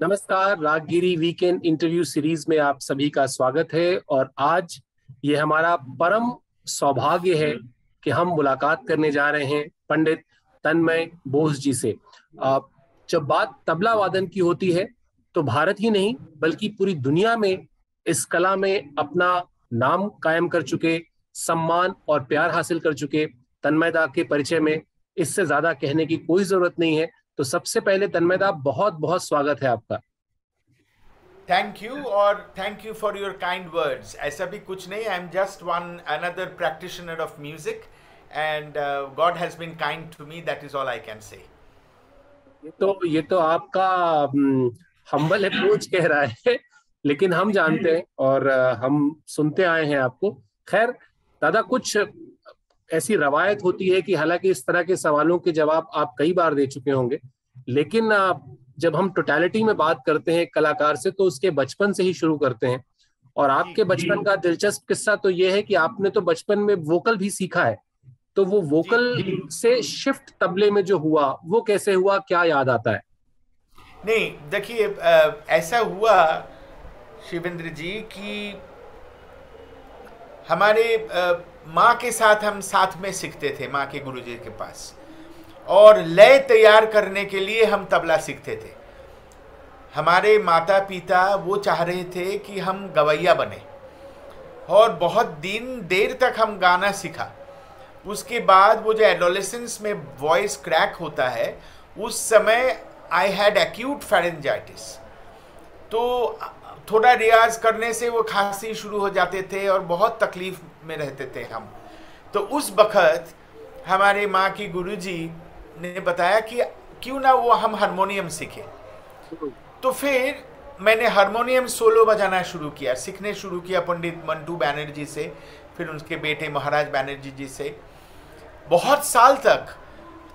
नमस्कार, Raaggiri weekend interview series में आप सभी का स्वागत है और आज ये हमारा परम सौभाग्य है कि हम मुलाकात करने जा रहे हैं पंडित तन्मय बोस जी से। जब बात तबला वादन की होती है तो भारत ही नहीं, बल्कि पूरी दुनिया में इस कला में अपना नाम कायम कर चुके, सम्मान और प्यार हासिल कर चुके तन्मयदा के परिचय में इससे ज़्यादा कहने की कोई ज़रूरत नहीं है। तो सबसे पहले तन्मयदा बहुत बहुत स्वागत है आपका। थैंक यू और thank you for your kind words ऐसा भी कुछ नहीं I am just one another practitioner of music and God has been kind to me that is all I can say ये तो ये तो आपका हम्बल अप्रोच कह रहा है लेकिन हम जानते हैं और हम सुनते आए हैं आपको। खैर दादा कुछ ऐसी रवायत होती है कि हालाँकि इस तरह के सवालों के जवाब आप कई बार दे चुके होंगे लेकिन जब हम टोटलिटी में बात करते हैं कलाकार से तो उसके बचपन से ही शुरू करते हैं। और आपके बचपन का दिलचस्प किस्सा तो ये है कि आपने तो बचपन में वोकल भी सीखा है तो वो वोकल से शिफ्ट तबले में जो हुआ वो कैसे हुआ क्या याद आता है? नहीं देखिए ऐसा हुआ शिवेंद्र जी कि हमारे माँ के साथ हम साथ में सीखते थे, माँ के गुरुजी के पास। और लय तैयार करने के लिए हम तबला सीखते थे। हमारे माता पिता वो चाह रहे थे कि हम गवैया बने। और बहुत दिन, देर तक हम गाना सीखा। उसके बाद वो जो एडोलेसेंस में वॉइस क्रैक होता है, उस समय आई हैड एक्यूट फेरेंजाइटिस तो थोड़ा रियाज करने से वो खांसी शुरू हो जाते थे और बहुत तकलीफ़ में रहते थे हम। तो उस वक़्त हमारे माँ की गुरुजी ने बताया कि क्यों ना वो हम हारमोनियम सीखें। तो फिर मैंने हारमोनियम सोलो बजाना शुरू किया, सीखने शुरू किया पंडित मंटू बैनर्जी से, फिर उनके बेटे महाराज बैनर्जी जी से। बहुत साल तक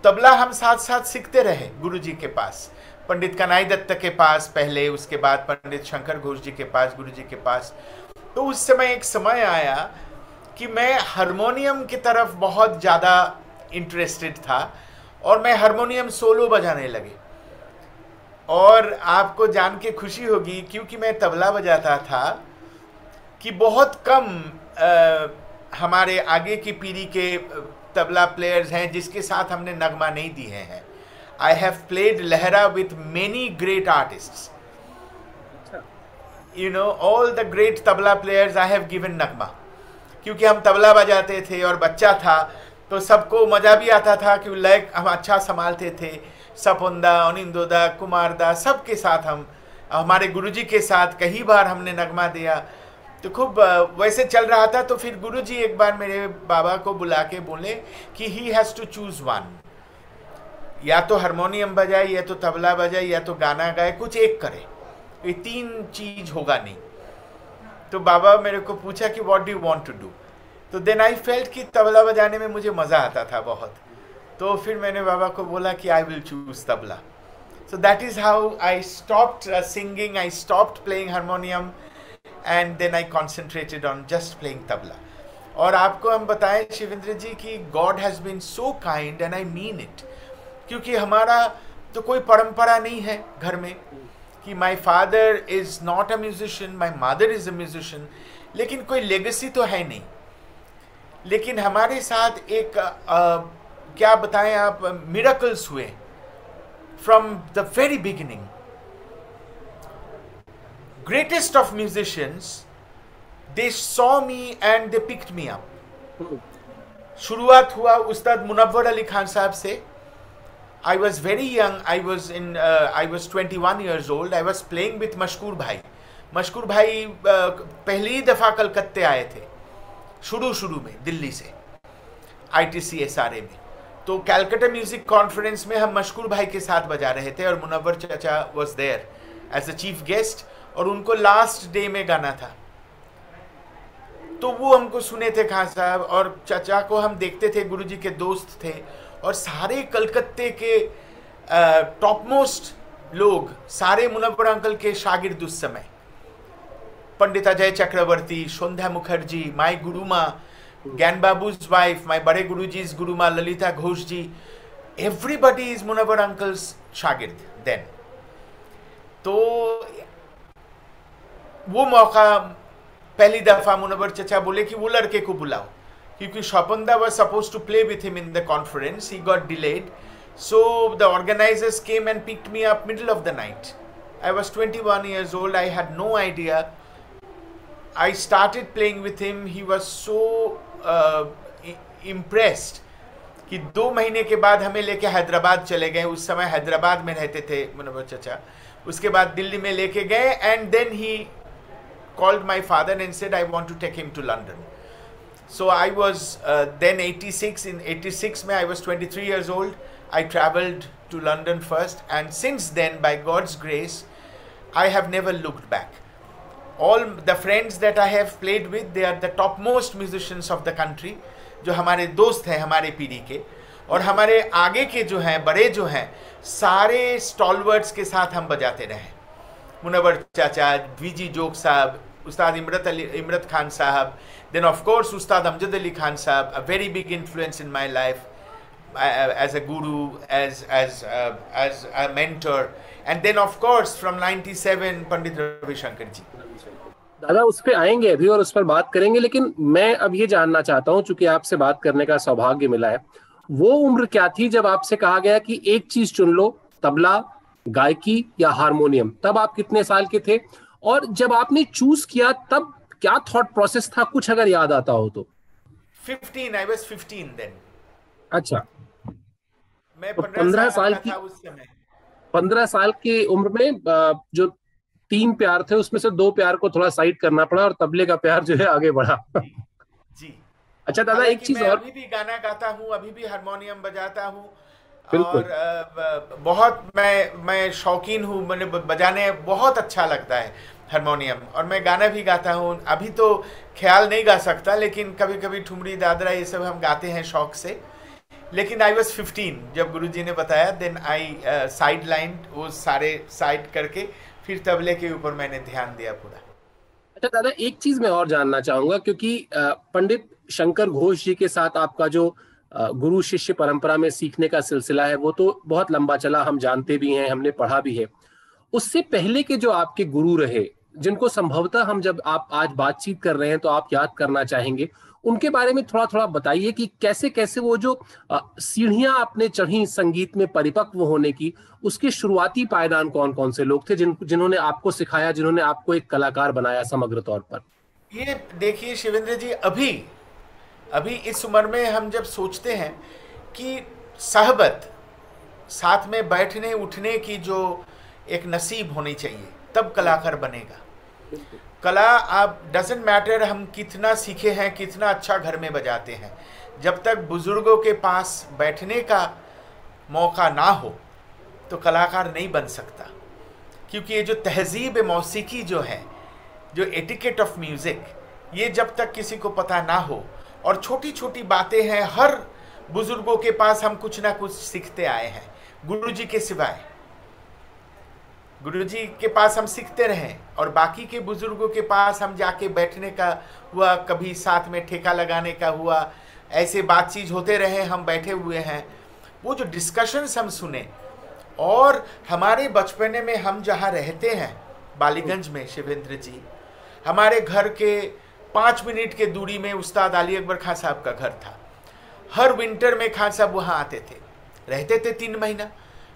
तबला हम साथ साथ सीखते रहे गुरुजी के पास। पंडित कनाई दत्त के पास पहले उसके बाद पंडित शंकर घोष जी के पास गुरु जी के पास। तो उस समय एक समय आया कि मैं हारमोनियम की तरफ़ बहुत ज़्यादा इंटरेस्टेड था और मैं हारमोनियम सोलो बजाने लगे। और आपको जान के खुशी होगी क्योंकि मैं तबला बजाता था कि बहुत कम आ, हमारे आगे की पीढ़ी के तबला प्लेयर्स हैं जिसके साथ हमने नगमा नहीं दिए हैं। I have played Lehra with many great artists. You know, all the great tabla players I have given nagma. क्योंकि हम तबला बजाते थे और बच्चा था तो सबको मज़ा भी आता था कि लय हम अच्छा संभालते थे सपुंदा अनिंदोदा कुमारदा सबके साथ हम हमारे गुरुजी के साथ कई बार हमने नगमा दिया तो खूब वैसे चल रहा था तो फिर गुरुजी एक बार मेरे बाबा को बुला के बोले कि he has to choose one या तो हारमोनियम बजाए, या तो तबला बजाए, या तो गाना गाए, कुछ एक करे। ये तीन चीज़ होगा नहीं। तो बाबा मेरे को पूछा कि what do want to do तो देन आई फेल्ट कि तबला बजाने में मुझे मज़ा आता था बहुत। तो फिर मैंने बाबा को बोला कि I will choose tabla. So that is how I stopped singing I stopped playing harmonium and then I concentrated on just playing tabla और आपको हम बताएँ शिवेंद्र जी कि God has been so kind and I mean it क्योंकि हमारा तो कोई परंपरा नहीं है घर में कि my father is not a musician my mother is a musician लेकिन कोई लेगेसी तो है नहीं। लेकिन हमारे साथ एक आ, क्या बताएँ आप मिराकल्स हुए from the very beginning greatest of musicians they saw me and they picked me up शुरुआत हुआ उस्ताद मुनव्वर अली खान साहब से। I was very young. I was in. Uh, I was 21 years old. I was playing with मशकूर भाई मशकूर भाई uh, पहली दफ़ा कलकत्ते आए थे शुरू शुरू में दिल्ली से I T C S R A में तो कैलकटा म्यूज़िक कॉन्फ्रेंस में हम मशकूर भाई के साथ बजा रहे थे और मुनवर चाचा was there as a chief guest और उनको लास्ट डे में गाना था तो वो हमको सुने थे खान साहब और चाचा को हम देखते थे गुरुजी के दोस्त थे और सारे कलकत्ते के टॉप मोस्ट लोग, सारे मुनव्वर अंकल के शागिर्द उस समय। पंडित अजय चक्रवर्ती, संध्या मुखर्जी माई गुरुमा ज्ञान बाबूज वाइफ माई बड़े गुरु जी गुरुमा, Lalita Ghosh ji everybody is Munawwar uncle's शागिर्द देन तो वो मौका, पहली दफ़ा मुनवर चचा बोले कि वो लड़के को बुलाओ। क्योंकि शोपंदा was suppose to play with him in the conference he got delayed so the organisers came and picked me up middle of the night I was 21 years old. I had no idea. I started playing with him. He was so uh, impressed कि दो महीने के बाद हमें लेके हैदराबाद चले गए उस समय हैदराबाद में रहते थे मुनवर चचा उसके बाद दिल्ली में लेके गए and then he called my father and said I want to take him to London. so I was then eighty six in eighty six में I was twenty three years old I travelled to London first and since then by God's grace I have never looked back all the friends that I have played with they are the top most musicians of the country जो हमारे दोस्त हैं, हमारे पीढ़ी के। और हमारे आगे के जो हैं, बड़े जो हैं, सारे स्टॉलवर्ड्स के साथ हम बजाते रहे। मुनवर चाचा जी जोग साहब, उस्ताद इमरत अली, इमरत खान साहब then of course Ustad Amjad Ali Khan Sahab, a very big influence in my life uh, as a guru, as as uh, as a mentor, and then of course from 97 Pandit Ravi Shankar ji. दादा उस पर आएँगे अभी और उस पर बात करेंगे लेकिन मैं अब ये जानना चाहता हूँ चूँकि आपसे बात करने का सौभाग्य मिला है वो उम्र क्या थी जब आपसे कहा गया कि एक चीज़ चुन लो तबला गायकी या हारमोनियम तब आप कितने साल के थे और जब आपने चूज़ किया तब क्या थॉट प्रोसेस था? कुछ अगर याद आता हो तो। 15 आई was 15 then. अच्छा। मैं तो 15 पंद्रह साल की- उस समय। पंद्रह साल की उम्र में जो तीन प्यार थे उसमें से दो प्यार को थोड़ा साइड करना पड़ा और तबले का प्यार जो है आगे बढ़ा। जी। जी। अच्छा दादा एक चीज़ और अभी भी गाना गाता हूँ अभी भी हारमोनियम बजाता हूँ। और बहुत मैं मैं शौकीन हूँ मैंने बजाने बहुत अच्छा लगता है। हारमोनियम और मैं गाना भी गाता हूँ। अभी तो ख्याल नहीं गा सकता, लेकिन कभी कभी ठुमरी, दादरा ये सब हम गाते हैं शौक से। लेकिन आई वॉज़ 15 जब गुरु जी ने बताया देन आई साइड लाइन वो सारे साइड करके, फिर तबले के ऊपर मैंने ध्यान दिया पूरा। अच्छा दादा, एक चीज़ मैं और जानना चाहूँगा, क्योंकि पंडित शंकर घोष जी के साथ आपका जो गुरु शिष्य परंपरा में सीखने का सिलसिला है, वो तो बहुत लंबा चला, हम जानते भी हैं, हमने पढ़ा भी है। उससे पहले के जो आपके गुरु रहे, जिनको संभवतः हम जब आप आज बातचीत कर रहे हैं तो आप याद करना चाहेंगे, उनके बारे में थोड़ा थोड़ा बताइए कि कैसे कैसे वो जो सीढ़ियाँ आपने चढ़ी संगीत में परिपक्व होने की, उसके शुरुआती पायदान कौन कौन से लोग थे जिन, जिन्होंने आपको सिखाया, जिन्होंने आपको एक कलाकार बनाया समग्र तौर पर? ये देखिए शिवेंद्र जी, अभी अभी इस उम्र में हम जब सोचते हैं कि सहबत साथ में बैठने, उठने की जो एक नसीब होनी चाहिए, तब कलाकार बनेगा। कला, आप डजेंट मैटर हम कितना सीखे हैं, कितना अच्छा घर में बजाते हैं। जब तक बुज़ुर्गों के पास बैठने का मौका ना हो तो कलाकार नहीं बन सकता। क्योंकि ये जो तहजीब मौसीकी जो है, जो एटिकेट ऑफ़ म्यूज़िक ये जब तक किसी को पता ना हो, और छोटी छोटी बातें हैं, हर बुज़ुर्गों के पास हम कुछ ना कुछ सीखते आए हैं, गुरुजी के सिवाय। गुरुजी के पास हम सीखते रहें और बाकी के बुज़ुर्गों के पास हम जाके बैठने का हुआ, कभी साथ में ठेका लगाने का हुआ, ऐसे बातचीत होते रहे, हम बैठे हुए हैं। वो जो डिस्कशंस हम सुने और हमारे बचपने में हम जहाँ रहते हैं, बालीगंज में, शिवेंद्र जी, हमारे घर के पाँच मिनट के दूरी में उस्ताद अली अकबर खान साहब का घर था। हर विंटर में खान साहब वहाँ आते थे। रहते थे तीन महीना।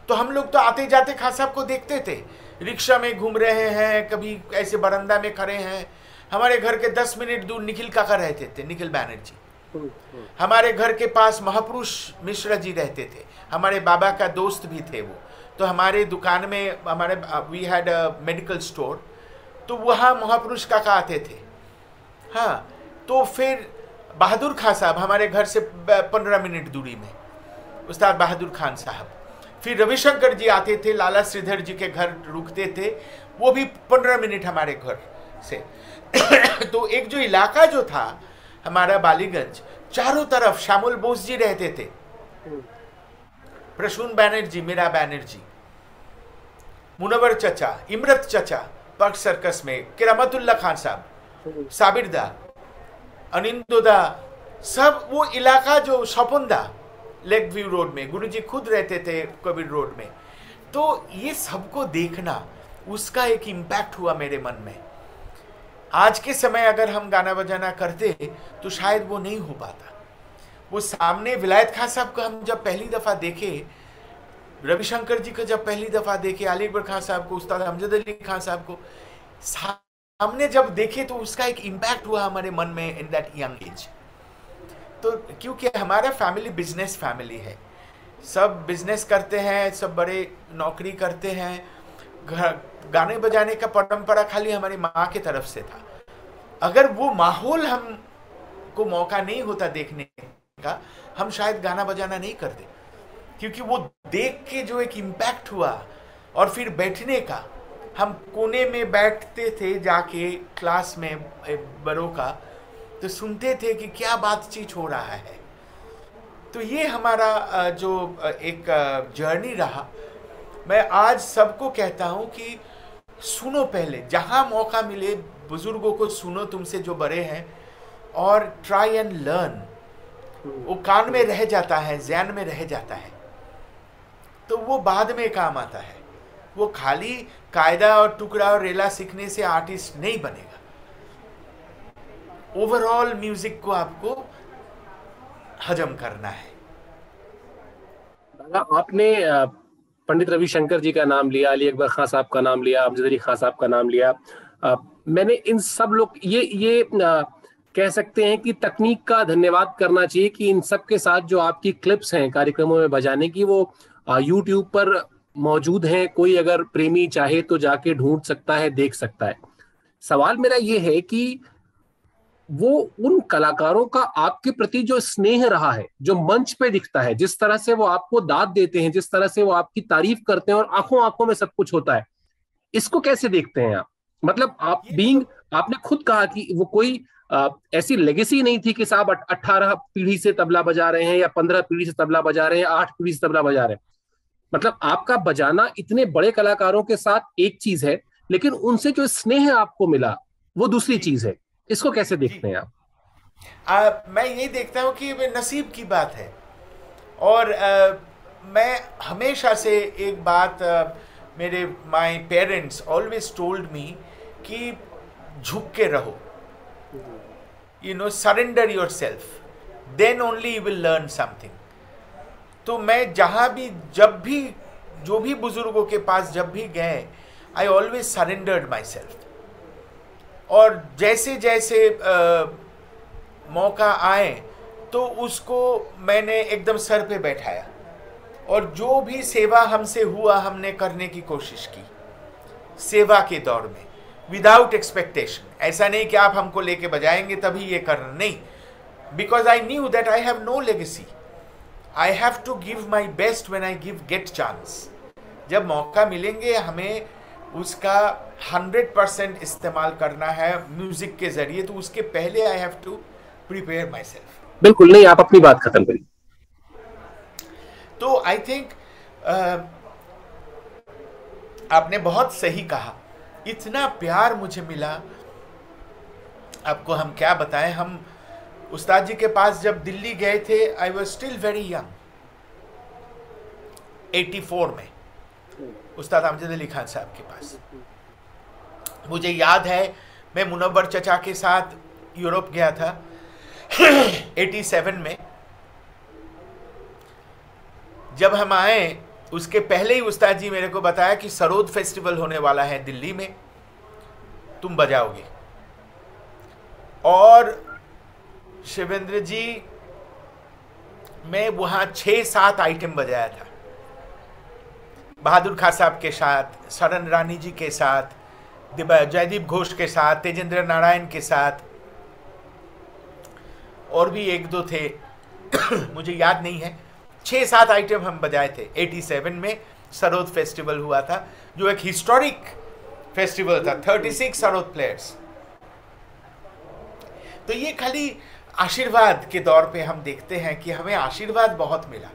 तो हम लोग तो आते जाते खान साहब को देखते थे। रिक्शा में घूम रहे हैं, कभी ऐसे बरंदा में खड़े हैं। हमारे घर के दस मिनट दूर निखिल काका रहते थे, निखिल बैनर्जी। हमारे घर के पास महापुरुष मिश्रा जी रहते थे। हमारे बाबा का दोस्त भी थे वो। तो हमारे दुकान में, हमारे वी हैड मेडिकल स्टोर तो वहाँ महापुरुष काका आते थे। हाँ तो फिर बहादुर खान साहब हमारे घर से पंद्रह मिनट दूरी में। उस्ताद बहादुर खान साहब। फिर रविशंकर जी आते थे, लाला श्रीधर जी के घर रुकते थे, वो भी पंद्रह मिनट हमारे घर से। तो एक जो इलाका जो था, हमारा बालीगंज, चारों तरफ़ श्यामुल बोस जी रहते थे। प्रसून बैनर्जी, मीरा बैनर्जी, मुनवर चचा, इमरत चचा पर्क सर्कस में, किरामतुल्ला खान साहब, साबिरदा, अनिंदोदा, सब वो इलाका जो सपुंदा लेक व्यू रोड में गुरु जी खुद रहते थे कबीर रोड में। तो ये सबको देखना, उसका एक इम्पैक्ट हुआ मेरे मन में। आज के समय अगर हम गाना बजाना करते तो शायद वो नहीं हो पाता। वो सामने विलायत खान साहब को हम जब पहली दफ़ा देखे, रविशंकर जी को जब पहली दफ़ा देखे अली अकबर खान साहब को, उस्ताद अमजद अली खान साहब को, सामने जब देखे तो उसका एक इम्पैक्ट हुआ हमारे मन में इन दैट यंग एज तो क्योंकि हमारा फैमिली बिज़नेस फैमिली है। सब बिज़नेस करते हैं, सब बड़े नौकरी करते हैं। घर गाने बजाने का परंपरा खाली हमारी माँ की तरफ़ से था। अगर वो माहौल हम को मौका नहीं होता देखने का, हम शायद गाना बजाना नहीं करते। क्योंकि वो देख के जो एक इम्पैक्ट हुआ और फिर बैठने का, हम कोने में बैठते थे जाके क्लास में बड़ों का। तो सुनते थे कि क्या बातचीत हो रहा है। तो ये हमारा जो एक जर्नी रहा। मैं आज सबको कहता हूँ कि सुनो पहले, जहाँ मौका मिले, बुज़ुर्गों को सुनो, तुमसे जो बड़े हैं, और ट्राई एंड लर्न वो कान में रह जाता है जैन में रह जाता है। तो वो बाद में काम आता है। वो खाली कायदा और टुकड़ा और रेला सीखने से आर्टिस्ट नहीं बनेगा ओवरऑल म्यूज़िक को आपको हजम करना है। आपने पंडित रविशंकर जी का नाम लिया अली अकबर खान साहब का नाम लिया अमजद अली खान साहब का नाम लिया। आ, मैंने इन सब लोग ये ये आ, कह सकते हैं कि तकनीक का धन्यवाद करना चाहिए कि इन सब के साथ जो आपकी क्लिप्स हैं कार्यक्रमों में बजाने की वो यूट्यूब पर मौजूद हैं। कोई अगर प्रेमी चाहे तो जाके ढूंढ सकता है देख सकता है। सवाल मेरा ये है कि वो उन कलाकारों का आपके प्रति जो स्नेह रहा है जो मंच पे दिखता है जिस तरह से वो आपको दाद देते हैं जिस तरह से वो आपकी तारीफ़ करते हैं और आँखों आँखों में सब कुछ होता है इसको कैसे देखते हैं आप? मतलब आप बींग आपने खुद कहा कि वो कोई आ, ऐसी लेगेसी नहीं थी कि साहब अट्ठारह पीढ़ी से तबला बजा रहे हैं या पंद्रह पीढ़ी से तबला बजा रहे हैं आठ पीढ़ी से तबला बजा रहे हैं। मतलब आपका बजाना इतने बड़े कलाकारों के साथ एक चीज़ है लेकिन उनसे जो स्नेह आपको मिला वो दूसरी चीज़ है। इसको कैसे देखते हैं आप? आ, मैं यही देखता हूँ कि नसीब की बात है। और आ, मैं हमेशा से एक बात आ, मेरे my parents always told me कि झुक के रहो। You know surrender yourself then only you will learn something तो मैं जहाँ भी जब भी जो भी बुज़ुर्गों के पास जब भी गए I always surrendered myself और जैसे जैसे आ, मौका आए तो उसको मैंने एकदम सर पे बैठाया। और जो भी सेवा हमसे हुआ हमने करने की कोशिश की सेवा के दौर में विदाउट एक्सपेक्टेशन ऐसा नहीं कि आप हमको लेके बजाएँगे तभी ये करना नहीं because I knew that I have no legacy I have to give my best when I give get chance जब मौका मिलेंगे हमें उसका हंड्रेड परसेंट इस्तेमाल करना है म्यूज़िक के ज़रिए। तो उसके पहले I have to prepare myself बिल्कुल नहीं आप अपनी बात खत्म करिए। तो आई थिंक आपने बहुत सही कहा। इतना प्यार मुझे मिला। आपको हम क्या बताएँ? हम उस्ताद जी के पास जब दिल्ली गए थे I was still very young 84 में। उस्ताद अमजद अली खान साहब के पास। मुझे याद है, मैं मुनवर चचा के साथ यूरोप गया था। 87 में, जब हम आए, उसके पहले ही उस्ताद जी मेरे को बताया कि सरोद फेस्टिवल होने वाला है दिल्ली में। तुम बजाओगे। और शिवेंद्र जी, मैं वहाँ छह सात आइटम बजाया था। बहादुर खां साहब के साथ सरन रानी जी के साथ जयदीप घोष के साथ, तेजेंद्र नारायण के साथ, और भी एक दो थे, मुझे याद नहीं है। छः सात आइटम हम बजाए थे। 87 में सरोद फेस्टिवल हुआ था, जो एक हिस्टोरिक फेस्टिवल था। 36 सरोद प्लेयर्स तो ये खाली आशीर्वाद के दौर पे हम देखते हैं कि हमें आशीर्वाद बहुत मिला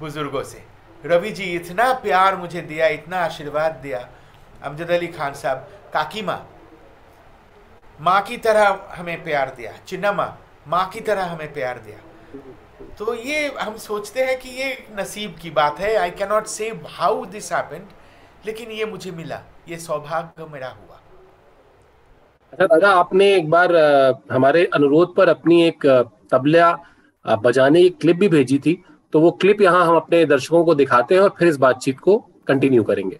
बुज़ुर्गों से। रवि जी, इतना प्यार मुझे दिया, इतना आशीर्वाद दिया। अमजद अली खान साहब, काकी माँ माँ की तरह हमें प्यार दिया, चिन्ना माँ माँ की तरह हमें प्यार दिया। तो ये हम सोचते हैं कि ये नसीब की बात है। I cannot say how this happened लेकिन ये मुझे मिला, ये सौभाग्य मेरा हुआ। अच्छा दादा, आपने एक बार हमारे अनुरोध पर अपनी एक तबला बजाने की क्लिप भी भेजी थी। तो वो क्लिप यहाँ हम अपने दर्शकों को दिखाते हैं और फिर इस बातचीत को कंटिन्यू करेंगे।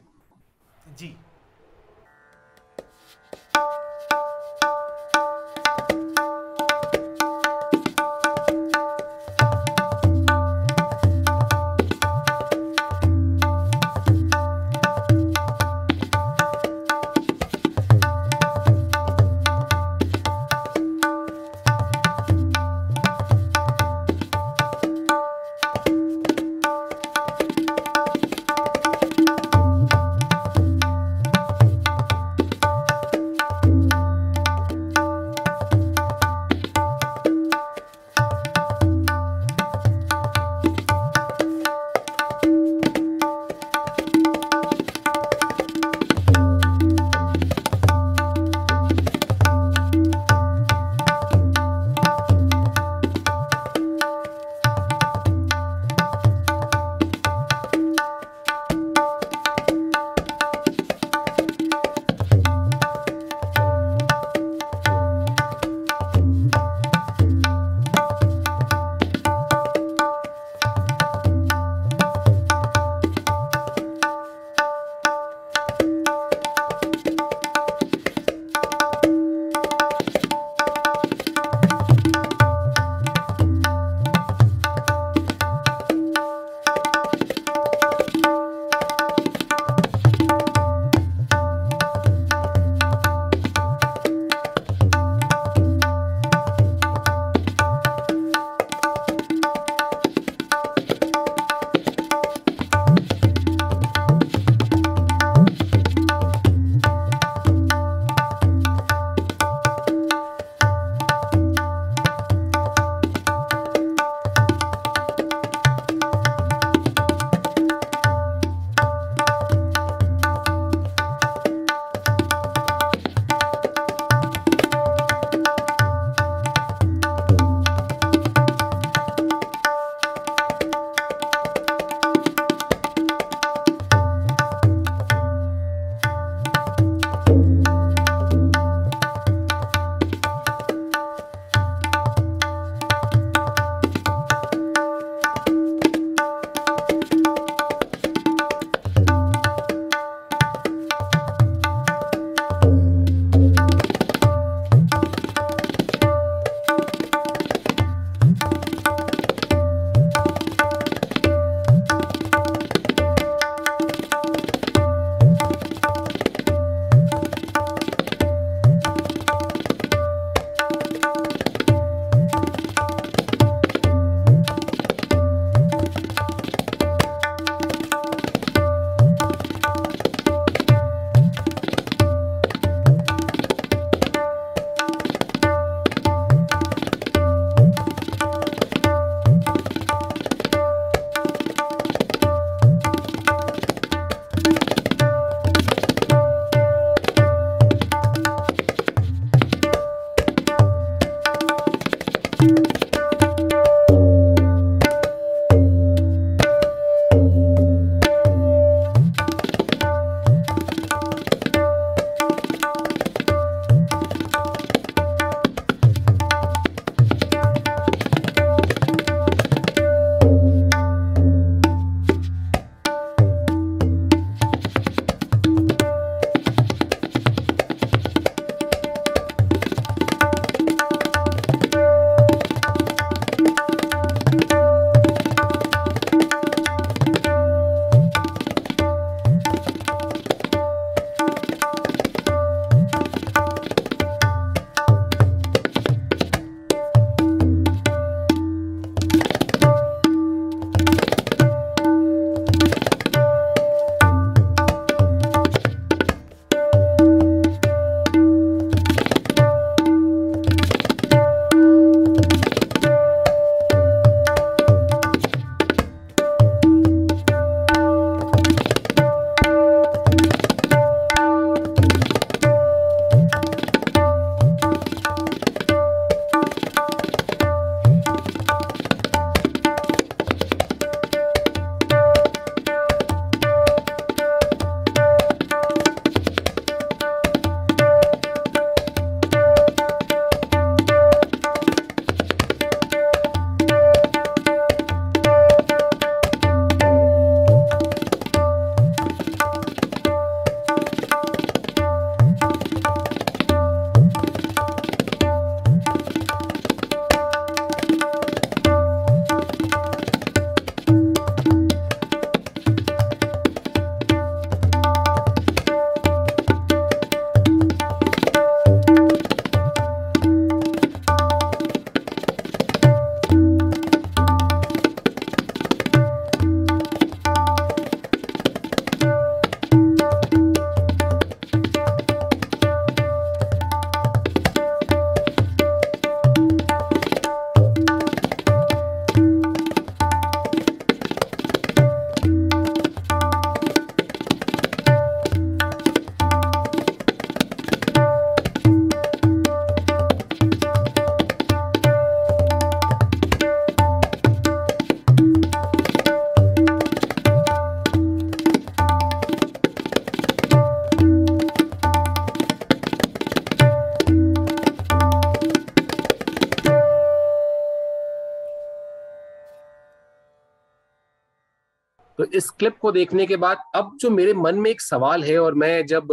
क्लिप को देखने के बाद अब जो मेरे मन में एक सवाल है और मैं जब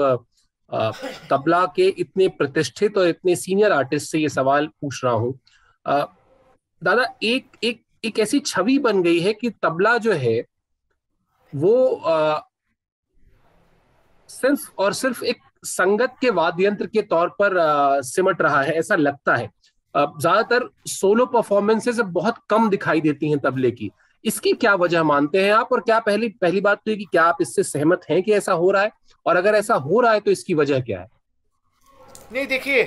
तबला के इतने प्रतिष्ठित और इतने सीनियर आर्टिस्ट से ये सवाल पूछ रहा हूँ दादा एक एक एक ऐसी छवि बन गई है कि तबला जो है वो आ, सिर्फ़ और सिर्फ़ एक संगत के वाद्य यंत्र के तौर पर आ, सिमट रहा है ऐसा लगता है। ज़्यादातर सोलो परफॉर्मेंसेस बहुत कम दिखाई देती हैं तबले की। इसकी क्या वजह मानते हैं आप? और क्या पहली पहली बात तो है कि क्या आप इससे सहमत हैं कि ऐसा हो रहा है? और अगर ऐसा हो रहा है तो इसकी वजह क्या है? नहीं, देखिए,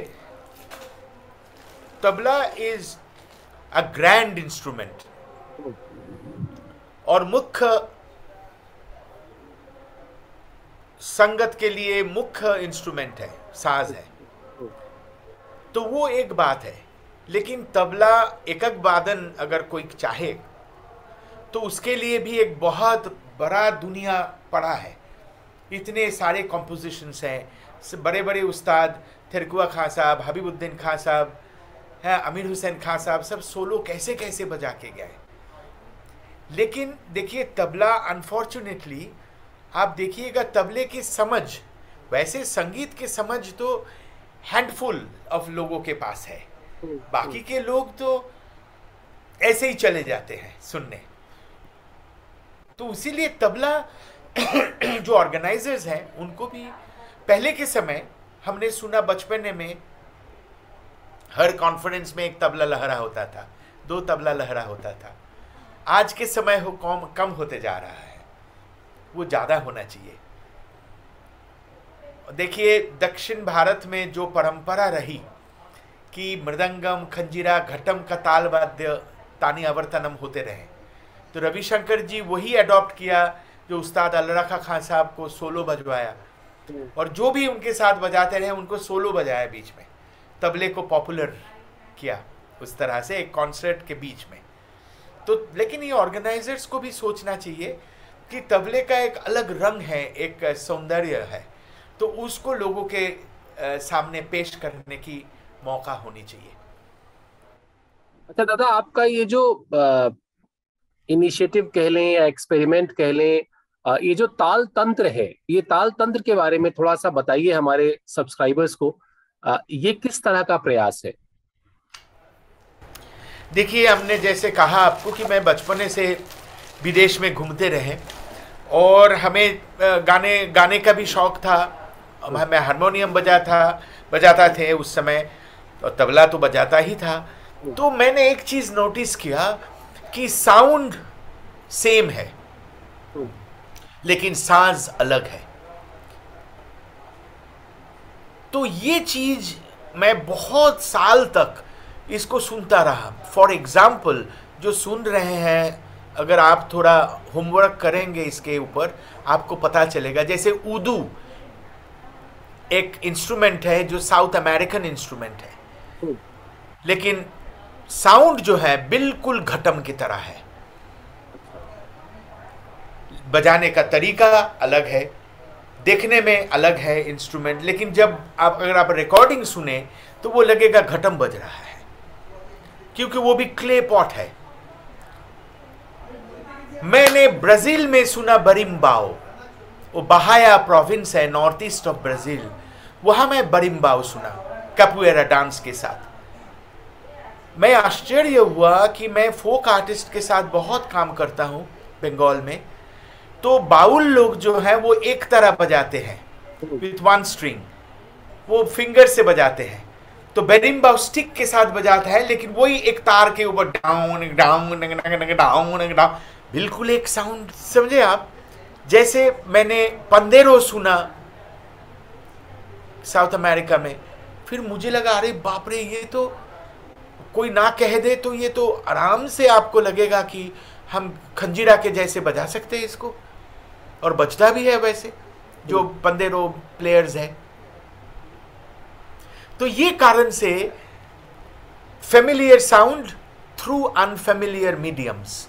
tabla is a grand instrument और मुख्य संगत के लिए मुख्य इंस्ट्रूमेंट है, साज है। तो वो एक बात है। लेकिन तबला एकक वादन अगर कोई चाहे तो उसके लिए भी एक बहुत बड़ा दुनिया पड़ा है। इतने सारे कॉम्पोजिशंस हैं। बड़े बड़े उस्ताद थिरकुआ खां साहब हबीबुद्दीन खां साहब हैं अमीर हुसैन खां साहब सब सोलो कैसे कैसे बजा के गए। लेकिन देखिए तबला अनफॉर्चुनेटली आप देखिएगा तबले की समझ वैसे संगीत की समझ तो हैंडफुल ऑफ़ लोगों के पास है। बाकी के लोग तो ऐसे ही चले जाते हैं सुनने। तो इसीलिए तबला जो ऑर्गेनाइजर्स हैं, उनको भी पहले के समय हमने सुना बचपन में हर कॉन्फ्रेंस में एक तबला लहरा होता था, दो तबला लहरा होता था। आज के समय हो कम कम होते जा रहा है। वो ज़्यादा होना चाहिए। देखिए, दक्षिण भारत में जो परंपरा रही कि मृदंगम, खंजीरा, घटम का ताल वाद्य तानी आवर्तनम होते रहे तो रविशंकर जी वही अडॉप्ट किया जो उस्ताद अलरखा खान साहब को सोलो बजवाया। और जो भी उनके साथ बजाते रहे उनको सोलो बजाया बीच में। तबले को पॉपुलर किया उस तरह से एक कॉन्सर्ट के बीच में। तो लेकिन ये ऑर्गेनाइजर्स को भी सोचना चाहिए कि तबले का एक अलग रंग है एक सौंदर्य है। तो उसको लोगों के सामने पेश करने की मौका होनी चाहिए। अच्छा दादा आपका ये जो इनिशिएटिव कह लें या एक्सपेरिमेंट कह लें ये जो ताल तंत्र है, ये ताल तंत्र के बारे में थोड़ा सा बताइए हमारे सब्सक्राइबर्स को ये किस तरह का प्रयास है? देखिए हमने जैसे कहा आपको कि मैं बचपने से विदेश में घूमते रहे और हमें गाने गाने का भी शौक था। मैं हारमोनियम बजा था, बजाता थे उस समय, और तबला तो बजाता ही था। तो मैंने एक चीज़ नोटिस किया कि साउंड सेम है लेकिन साज अलग है। तो ये चीज़ मैं बहुत साल तक इसको सुनता रहा। फॉर एग्ज़ाम्पल जो सुन रहे हैं अगर आप थोड़ा होमवर्क करेंगे इसके ऊपर आपको पता चलेगा। जैसे उदू एक इंस्ट्रूमेंट है जो साउथ अमेरिकन इंस्ट्रूमेंट है। लेकिन साउंड जो है बिल्कुल घटम की तरह है। बजाने का तरीका अलग है, देखने में अलग है इंस्ट्रूमेंट लेकिन जब आप, अगर आप रिकॉर्डिंग सुने तो वो लगेगा घटम बज रहा है। क्योंकि वो भी क्ले पॉट है। मैंने ब्राज़ील में सुना बरिम्बाओ। वो बहाया प्रोविंस है नॉर्थ ईस्ट ऑफ़ ब्राज़ील वहाँ मैं बरिम्बाओ सुना कपुएरा डांस के साथ। मैं आश्चर्य हुआ कि मैं फोक आर्टिस्ट के साथ बहुत काम करता हूँ बंगाल में। तो बाउल लोग जो है, वो एक तरह बजाते हैं विथ वन स्ट्रिंग वो फिंगर से बजाते हैं। तो बेरिम्बा स्टिक के साथ बजाता है, लेकिन वही एक तार के ऊपर डाउन डाउन डाउन डाउन बिल्कुल एक साउंड समझे आप? जैसे मैंने पंदेरो सुना साउथ अमेरिका में, फिर मुझे लगा, अरे बाप रे, ये तो कोई ना कह दे तो ये तो आराम से आपको लगेगा कि हम खंजीरा के जैसे बजा सकते हैं इसको। और बचता भी है वैसे जो पंदेरो प्लेयर्स हैं। तो ये कारण से familiar sound through unfamiliar mediums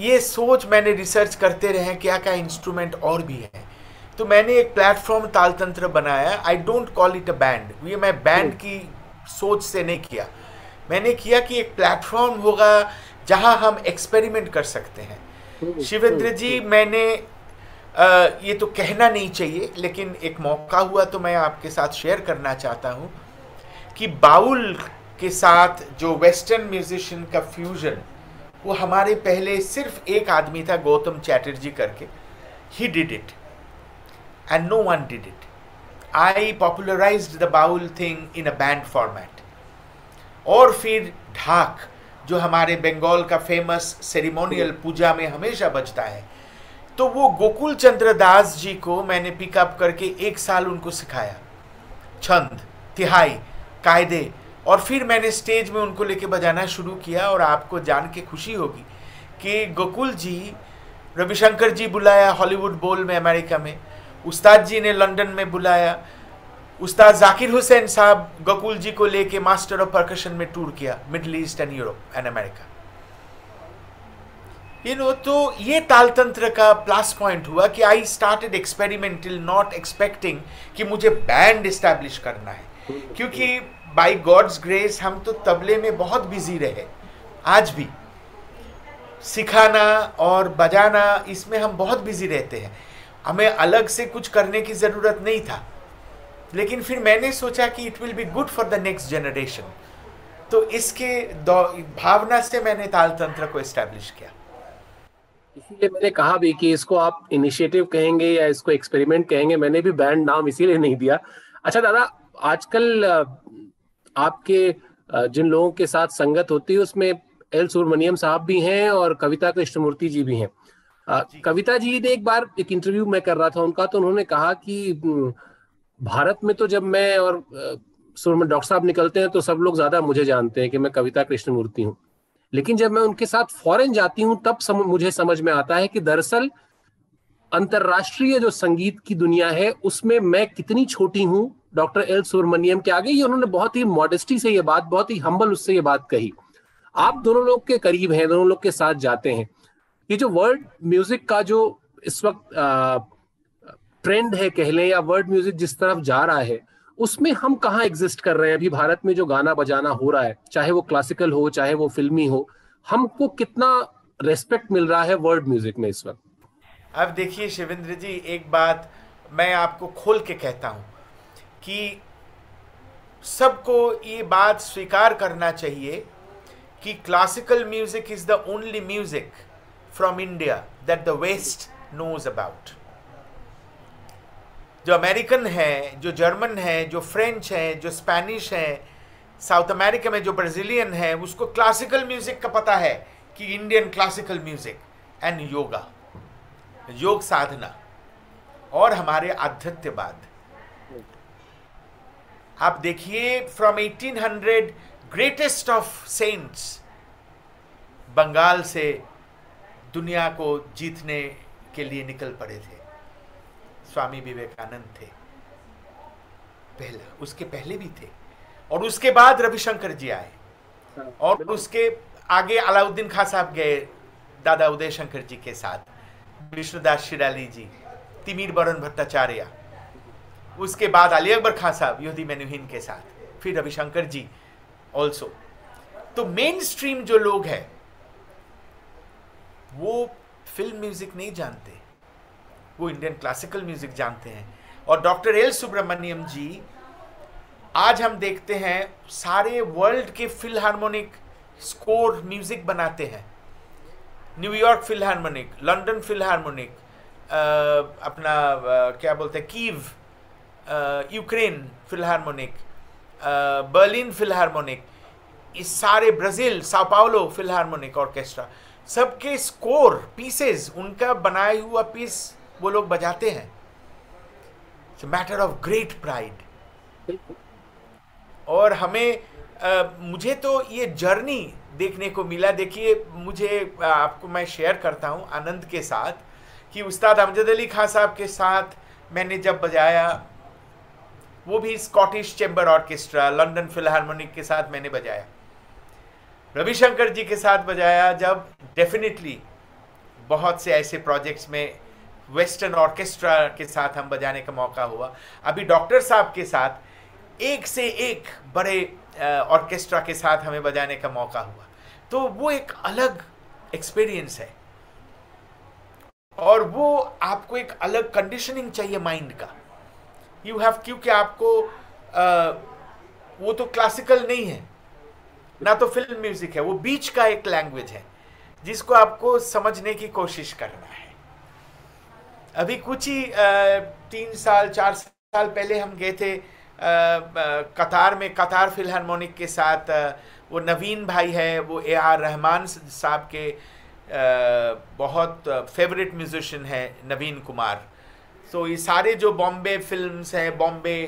ये सोच मैंने रिसर्च करते रहे क्या क्या इंस्ट्रूमेंट और भी है। तो मैंने एक प्लेटफॉर्म तालतंत्र बनाया। I don't call it a band ये मैं बैंड की सोच से नहीं किया। मैंने किया कि एक प्लेटफॉर्म होगा जहाँ हम एक्सपेरिमेंट कर सकते हैं। शिवेंद्र जी मैंने आ, ये तो कहना नहीं चाहिए लेकिन एक मौका हुआ तो मैं आपके साथ शेयर करना चाहता हूँ कि बाउल के साथ जो वेस्टर्न म्यूजिशियन का फ्यूजन वो हमारे पहले सिर्फ़ एक आदमी था गौतम चैटर्जी करके। He did it and no one did it I popularize the Baul thing in a band format और फिर ढाक, जो हमारे बंगाल का फ़ेमस सेरिमोनियल पूजा में हमेशा बजता है। तो वो गोकुल चंद्र दास जी को मैंने पिकअप करके एक साल उनको सिखाया। छंद, तिहाई, कायदे, और फिर मैंने स्टेज में उनको लेके बजाना शुरू किया और आपको जान के खुशी होगी कि गोकुल जी, रविशंकर जी बुलाया हॉलीवुड बोल में अमेरिका में। उस्ताद जी ने लंदन में बुलाया। उस्ताद जाकिर हुसैन साहब गकुल जी को लेके मास्टर ऑफ़ परकशन में टूर किया Middle East and Europe and America you know तो ये तालतंत्र का प्लस पॉइंट हुआ कि I started experimental not expecting कि मुझे बैंड इस्टेब्लिश करना है। क्योंकि बाई गॉड्स ग्रेस हम तो तबले में बहुत बिज़ी रहे। आज भी सिखाना और बजाना, इसमें हम बहुत बिज़ी रहते हैं। हमें अलग से कुछ करने की ज़रूरत नहीं था। लेकिन फिर मैंने सोचा कि it will be good for the next generation तो इसके भावना से मैंने ताल तंत्र को इस्टेब्लिश किया। इसीलिए मैंने कहा भी कि इसको आप इनिशिएटिव कहेंगे या इसको एक्सपेरिमेंट कहेंगे मैंने भी बैंड नाम इसीलिए नहीं दिया। अच्छा दादा आजकल आपके जिन लोगों के साथ संगत होती है उसमें एल सुब्रमण्यम साहब भी हैं और कविता कृष्णमूर्ति जी भी हैं। कविता जी ने एक बार एक इंटरव्यू में कर रहा था उनका तो उन्होंने कहा कि भारत में तो जब मैं और सुरमन डॉक्टर साहब निकलते हैं तो सब लोग ज़्यादा मुझे जानते हैं कि मैं कविता कृष्णमूर्ति हूँ। लेकिन जब मैं उनके साथ फॉरेन जाती हूँ तब सम, मुझे समझ में आता है कि दरअसल अंतरराष्ट्रीय जो संगीत की दुनिया है उसमें मैं कितनी छोटी हूँ डॉक्टर एल सुब्रमण्यम के आगे। ये उन्होंने बहुत ही मॉडेस्टी से ये बात बहुत ही हम्बल उससे ये बात कही। आप दोनों लोग के करीब हैं दोनों लोग के साथ जाते हैं। ये जो वर्ल्ड म्यूज़िक का जो इस वक्त ट्रेंड है कह लें, या वर्ल्ड म्यूज़िक जिस तरफ़ जा रहा है, उसमें हम कहाँ एग्जिस्ट कर रहे हैं? अभी भारत में जो गाना बजाना हो रहा है, चाहे वो क्लासिकल हो, चाहे वो फिल्मी हो, हमको कितना रेस्पेक्ट मिल रहा है वर्ल्ड म्यूज़िक में इस वक्त? अब देखिए शिवेंद्र जी, एक बात मैं आपको खोल के कहता हूँ कि सबको ये बात स्वीकार करना चाहिए कि classical music is the only music from India that the West knows about जो अमेरिकन है, जो जर्मन है, जो फ्रेंच है, जो स्पेनिश है, साउथ अमेरिका में जो ब्राज़ीलियन है, उसको क्लासिकल म्यूज़िक का पता है कि Indian classical music and yoga योग साधना और हमारे आध्यात्मवाद आप देखिए from 1800 greatest of saints Bengal से दुनिया को जीतने के लिए निकल पड़े थे। स्वामी विवेकानंद थे। पहला उसके पहले भी थे। और उसके बाद रविशंकर जी आए। हाँ। और उसके आगे अलाउद्दीन खां साहब गए दादा उदय शंकर जी के साथ। विष्णुदास शिराली जी तिमिर बरन भट्टाचार्य। उसके बाद अली अकबर खां साहब योधी मेनुहीन के साथ। फिर रविशंकर जी ऑल्सो तो मेन स्ट्रीम जो लोग हैं वो फ़िल्म म्यूज़िक नहीं जानते। वो इंडियन क्लासिकल म्यूज़िक जानते हैं। और डॉक्टर एल सुब्रमण्यम जी आज हम देखते हैं सारे वर्ल्ड के फिलहारमोनिक स्कोर म्यूज़िक बनाते हैं। न्यूयॉर्क फिलहारमोनिक लंदन फिलहारमोनिक अपना आ, क्या बोलते हैं Kyiv Ukraine philharmonic Berlin philharmonic इस सारे Brazil Sao Paulo philharmonic orchestra सबके स्कोर पीसेस उनका बनाया हुआ पीस वो लोग बजाते हैं। It's matter of great pride और हमें आ, मुझे तो ये जर्नी देखने को मिला। देखिए मुझे आपको मैं शेयर करता हूँ आनंद के साथ कि उस्ताद अमजद अली खान साहब के साथ मैंने जब बजाया वो भी Scottish chamber orchestra London philharmonic के साथ मैंने बजाया। रविशंकर जी के साथ बजाया जब डेफिनेटली बहुत से ऐसे प्रोजेक्ट्स में वेस्टर्न ऑर्केस्ट्रा के साथ हम बजाने का मौका हुआ। अभी डॉक्टर साहब के साथ एक से एक बड़े ऑर्केस्ट्रा के साथ हमें बजाने का मौका हुआ। तो वो एक अलग एक्सपीरियंस है। और वो आपको एक अलग कंडीशनिंग चाहिए माइंड का। यू हैव क्योंकि आपको आ, वो तो क्लासिकल नहीं है। ना तो फ़िल्म म्यूज़िक है। वो बीच का एक लैंग्वेज है जिसको आपको समझने की कोशिश करना है। अभी कुछ ही तीन साल चार साल पहले हम गए थे कतार में। कतार फिलहारमोनिक के साथ वो नवीन भाई है वो ए आर रहमान साहब के बहुत फेवरेट म्यूजिशियन है नवीन कुमार। तो ये सारे जो बॉम्बे फिल्म्स हैं बॉम्बे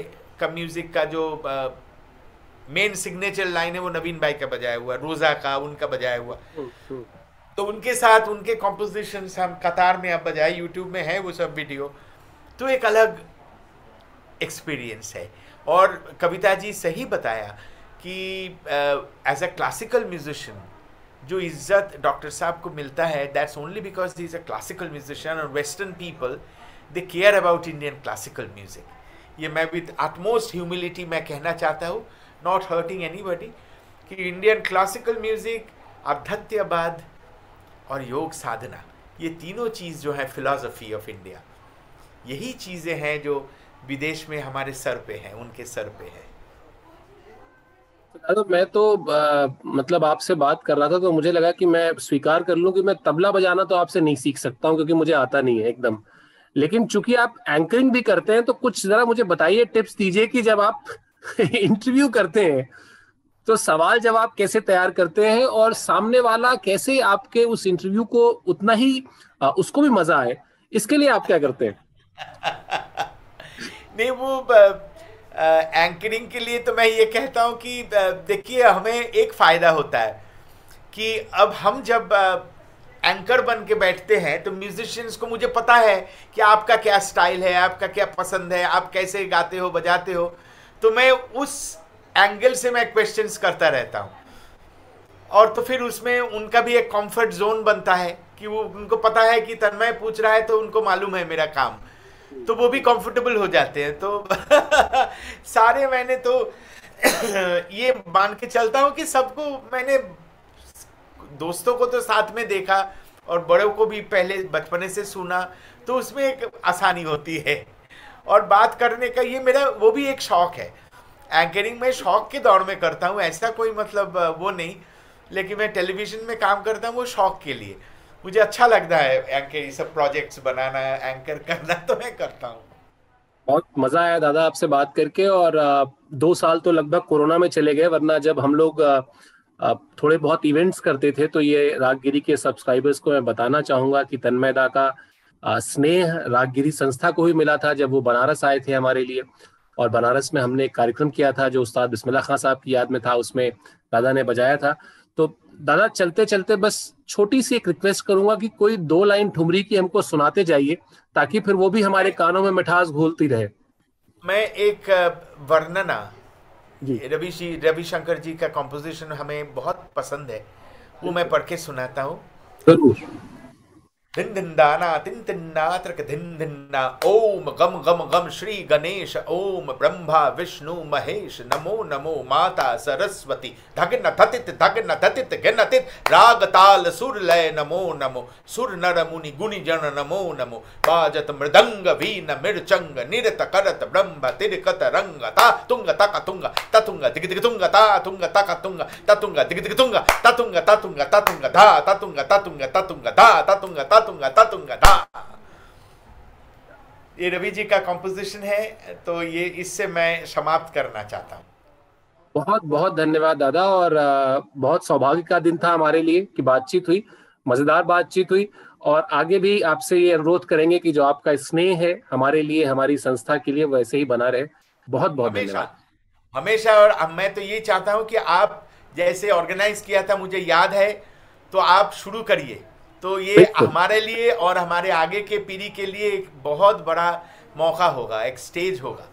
का म्यूज़िक का जो मेन सिग्नेचर लाइन है वो नवीन भाई का बजाया हुआ रोज़ा का उनका बजाया हुआ। हम्म, हम्म। तो उनके साथ उनके कॉम्पोजिशन हम कतार में अब बजाए यूट्यूब में है, वो सब वीडियो तो एक अलग एक्सपीरियंस है। और कविता जी सही बताया कि एज अ क्लासिकल म्यूजिशियन जो इज़्ज़त डॉक्टर साहब को मिलता है that's only because he is a classical musician और western people they care about Indian classical music ये मैं विद अटमोस्ट ह्यूमिलिटी मैं कहना चाहता हूँ नॉट हर्टिंग एनी बडी कि इंडियन क्लासिकल म्यूज़िक अध्यत्यवाद और योग साधना ये तीनों चीज़ जो है फिलॉसफी ऑफ़ इंडिया यही चीज़ें हैं जो विदेश में हमारे सर पे हैं उनके सर पे है। तो मैं तो आ, मतलब आपसे बात कर रहा था तो मुझे लगा कि मैं स्वीकार कर लूँ कि मैं तबला बजाना तो आपसे नहीं सीख सकता हूँ क्योंकि मुझे आता नहीं है एकदम। लेकिन चूँकि आप एंकरिंग भी करते हैं तो कुछ जरा मुझे बताइए टिप्स दीजिए कि जब आप इंटरव्यू करते हैं तो सवाल जवाब कैसे तैयार करते हैं और सामने वाला कैसे आपके उस इंटरव्यू को उतना ही आ, उसको भी मज़ा आए? इसके लिए आप क्या करते हैं? नहीं वो एंकरिंग के लिए तो मैं ये कहता हूँ कि देखिए हमें एक फ़ायदा होता है कि अब हम जब एंकर बन के बैठते हैं तो म्यूजिशियंस को मुझे पता है कि आपका क्या स्टाइल है आपका क्या पसंद है आप कैसे गाते हो बजाते हो। तो मैं उस एंगल से मैं क्वेश्चंस करता रहता हूँ। और तो फिर उसमें उनका भी एक कंफर्ट जोन बनता है कि वो उनको पता है कि तन्मय पूछ रहा है तो उनको मालूम है मेरा काम। तो वो भी कंफर्टेबल हो जाते हैं। तो सारे मैंने तो ये मान के चलता हूँ कि सबको मैंने दोस्तों को तो साथ में देखा और बड़ों को भी पहले बचपने से सुना तो उसमें एक आसानी होती है। और बात करने का ये मेरा वो भी एक शौक है। एंकरिंग में शौक के दौर में करता हूँ, ऐसा कोई मतलब वो नहीं। लेकिन मैं टेलीविज़न में काम करता हूँ वो शौक के लिए। मुझे अच्छा लगता है एंकर ये सब प्रोजेक्ट्स बनाना एंकर करना तो मैं करता हूँ। बहुत मज़ा आया दादा आपसे बात करके और दो साल तो लगभग कोरोना में चले गए, वरना जब हम लोग थोड़े बहुत इवेंट्स करते थे तो ये रागगिरी के सब्सक्राइबर्स को मैं बताना चाहूँगा कि तन्मयदा का स्नेह रागगिरी संस्था को ही मिला था जब वो बनारस आए थे हमारे लिए। और बनारस में हमने एक कार्यक्रम किया था जो उस्ताद बिस्मिल्ला खान साहब की याद में था उसमें दादा ने बजाया था। तो दादा चलते चलते बस छोटी सी एक रिक्वेस्ट करूँगा कि कोई दो लाइन ठुमरी की हमको सुनाते जाइए ताकि फिर वो भी हमारे कानों में मिठास घोलती रहे। मैं एक वर्णना। रवि जी रविशंकर जी का कॉम्पोजिशन हमें बहुत पसंद है वो मैं पढ़ के सुनाता हूँ। ज़रूर। धिन धिन्दाना तिन तिन्ना त्रक धिन धिन्ना, ओम गम गम गम श्री गणेश, ओम ब्रह्मा विष्णु महेश, नमो नमो माता सरस्वती, धगन थतित धगन थतित घन तित राग ताल सुर लय नमो नमो, सुर नर मुनि गुणि जन नमो नमो, बाजत मृदंग वीन मिर्चंग, निरत करत ब्रह्म तिरकत रंग ता, तुंग तक तुंग ततुंग दिग दिग तुंग ता, तुंग तक तुंग ततुंग दिग दिग तुंग ततुंग ततुंग ततुंग धा ततुंग ततुंग ततुंग धा ततुंग ततुंग तातुंगा तातुंगा धा ये रवि जी का कंपोजिशन है तो ये इससे मैं समाप्त करना चाहता हूँ। बहुत बहुत धन्यवाद दादा और बहुत सौभाग्य का दिन था हमारे लिए कि बातचीत हुई मज़ेदार बातचीत हुई और आगे भी आपसे ये अनुरोध करेंगे कि जो आपका स्नेह है हमारे लिए हमारी संस्था के लिए वैसे ही बना रहे। बहुत बहुत धन्यवाद। हमेशा और मैं तो ये चाहता हूँ कि आप जैसे ऑर्गेनाइज किया था मुझे याद है तो आप शुरू करिए। तो ये हमारे लिए और हमारे आगे के पीढ़ी के लिए एक बहुत बड़ा मौका होगा एक स्टेज होगा।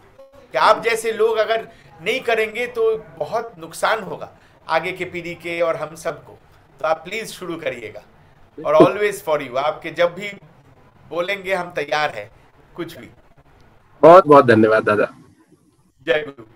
कि आप जैसे लोग अगर नहीं करेंगे तो बहुत नुकसान होगा आगे के पीढ़ी के और हम सबको। तो आप प्लीज़ शुरू करिएगा। और ऑलवेज फॉर यू आपके जब भी बोलेंगे हम तैयार हैं। कुछ भी। बहुत बहुत धन्यवाद दादा। जय गुरु।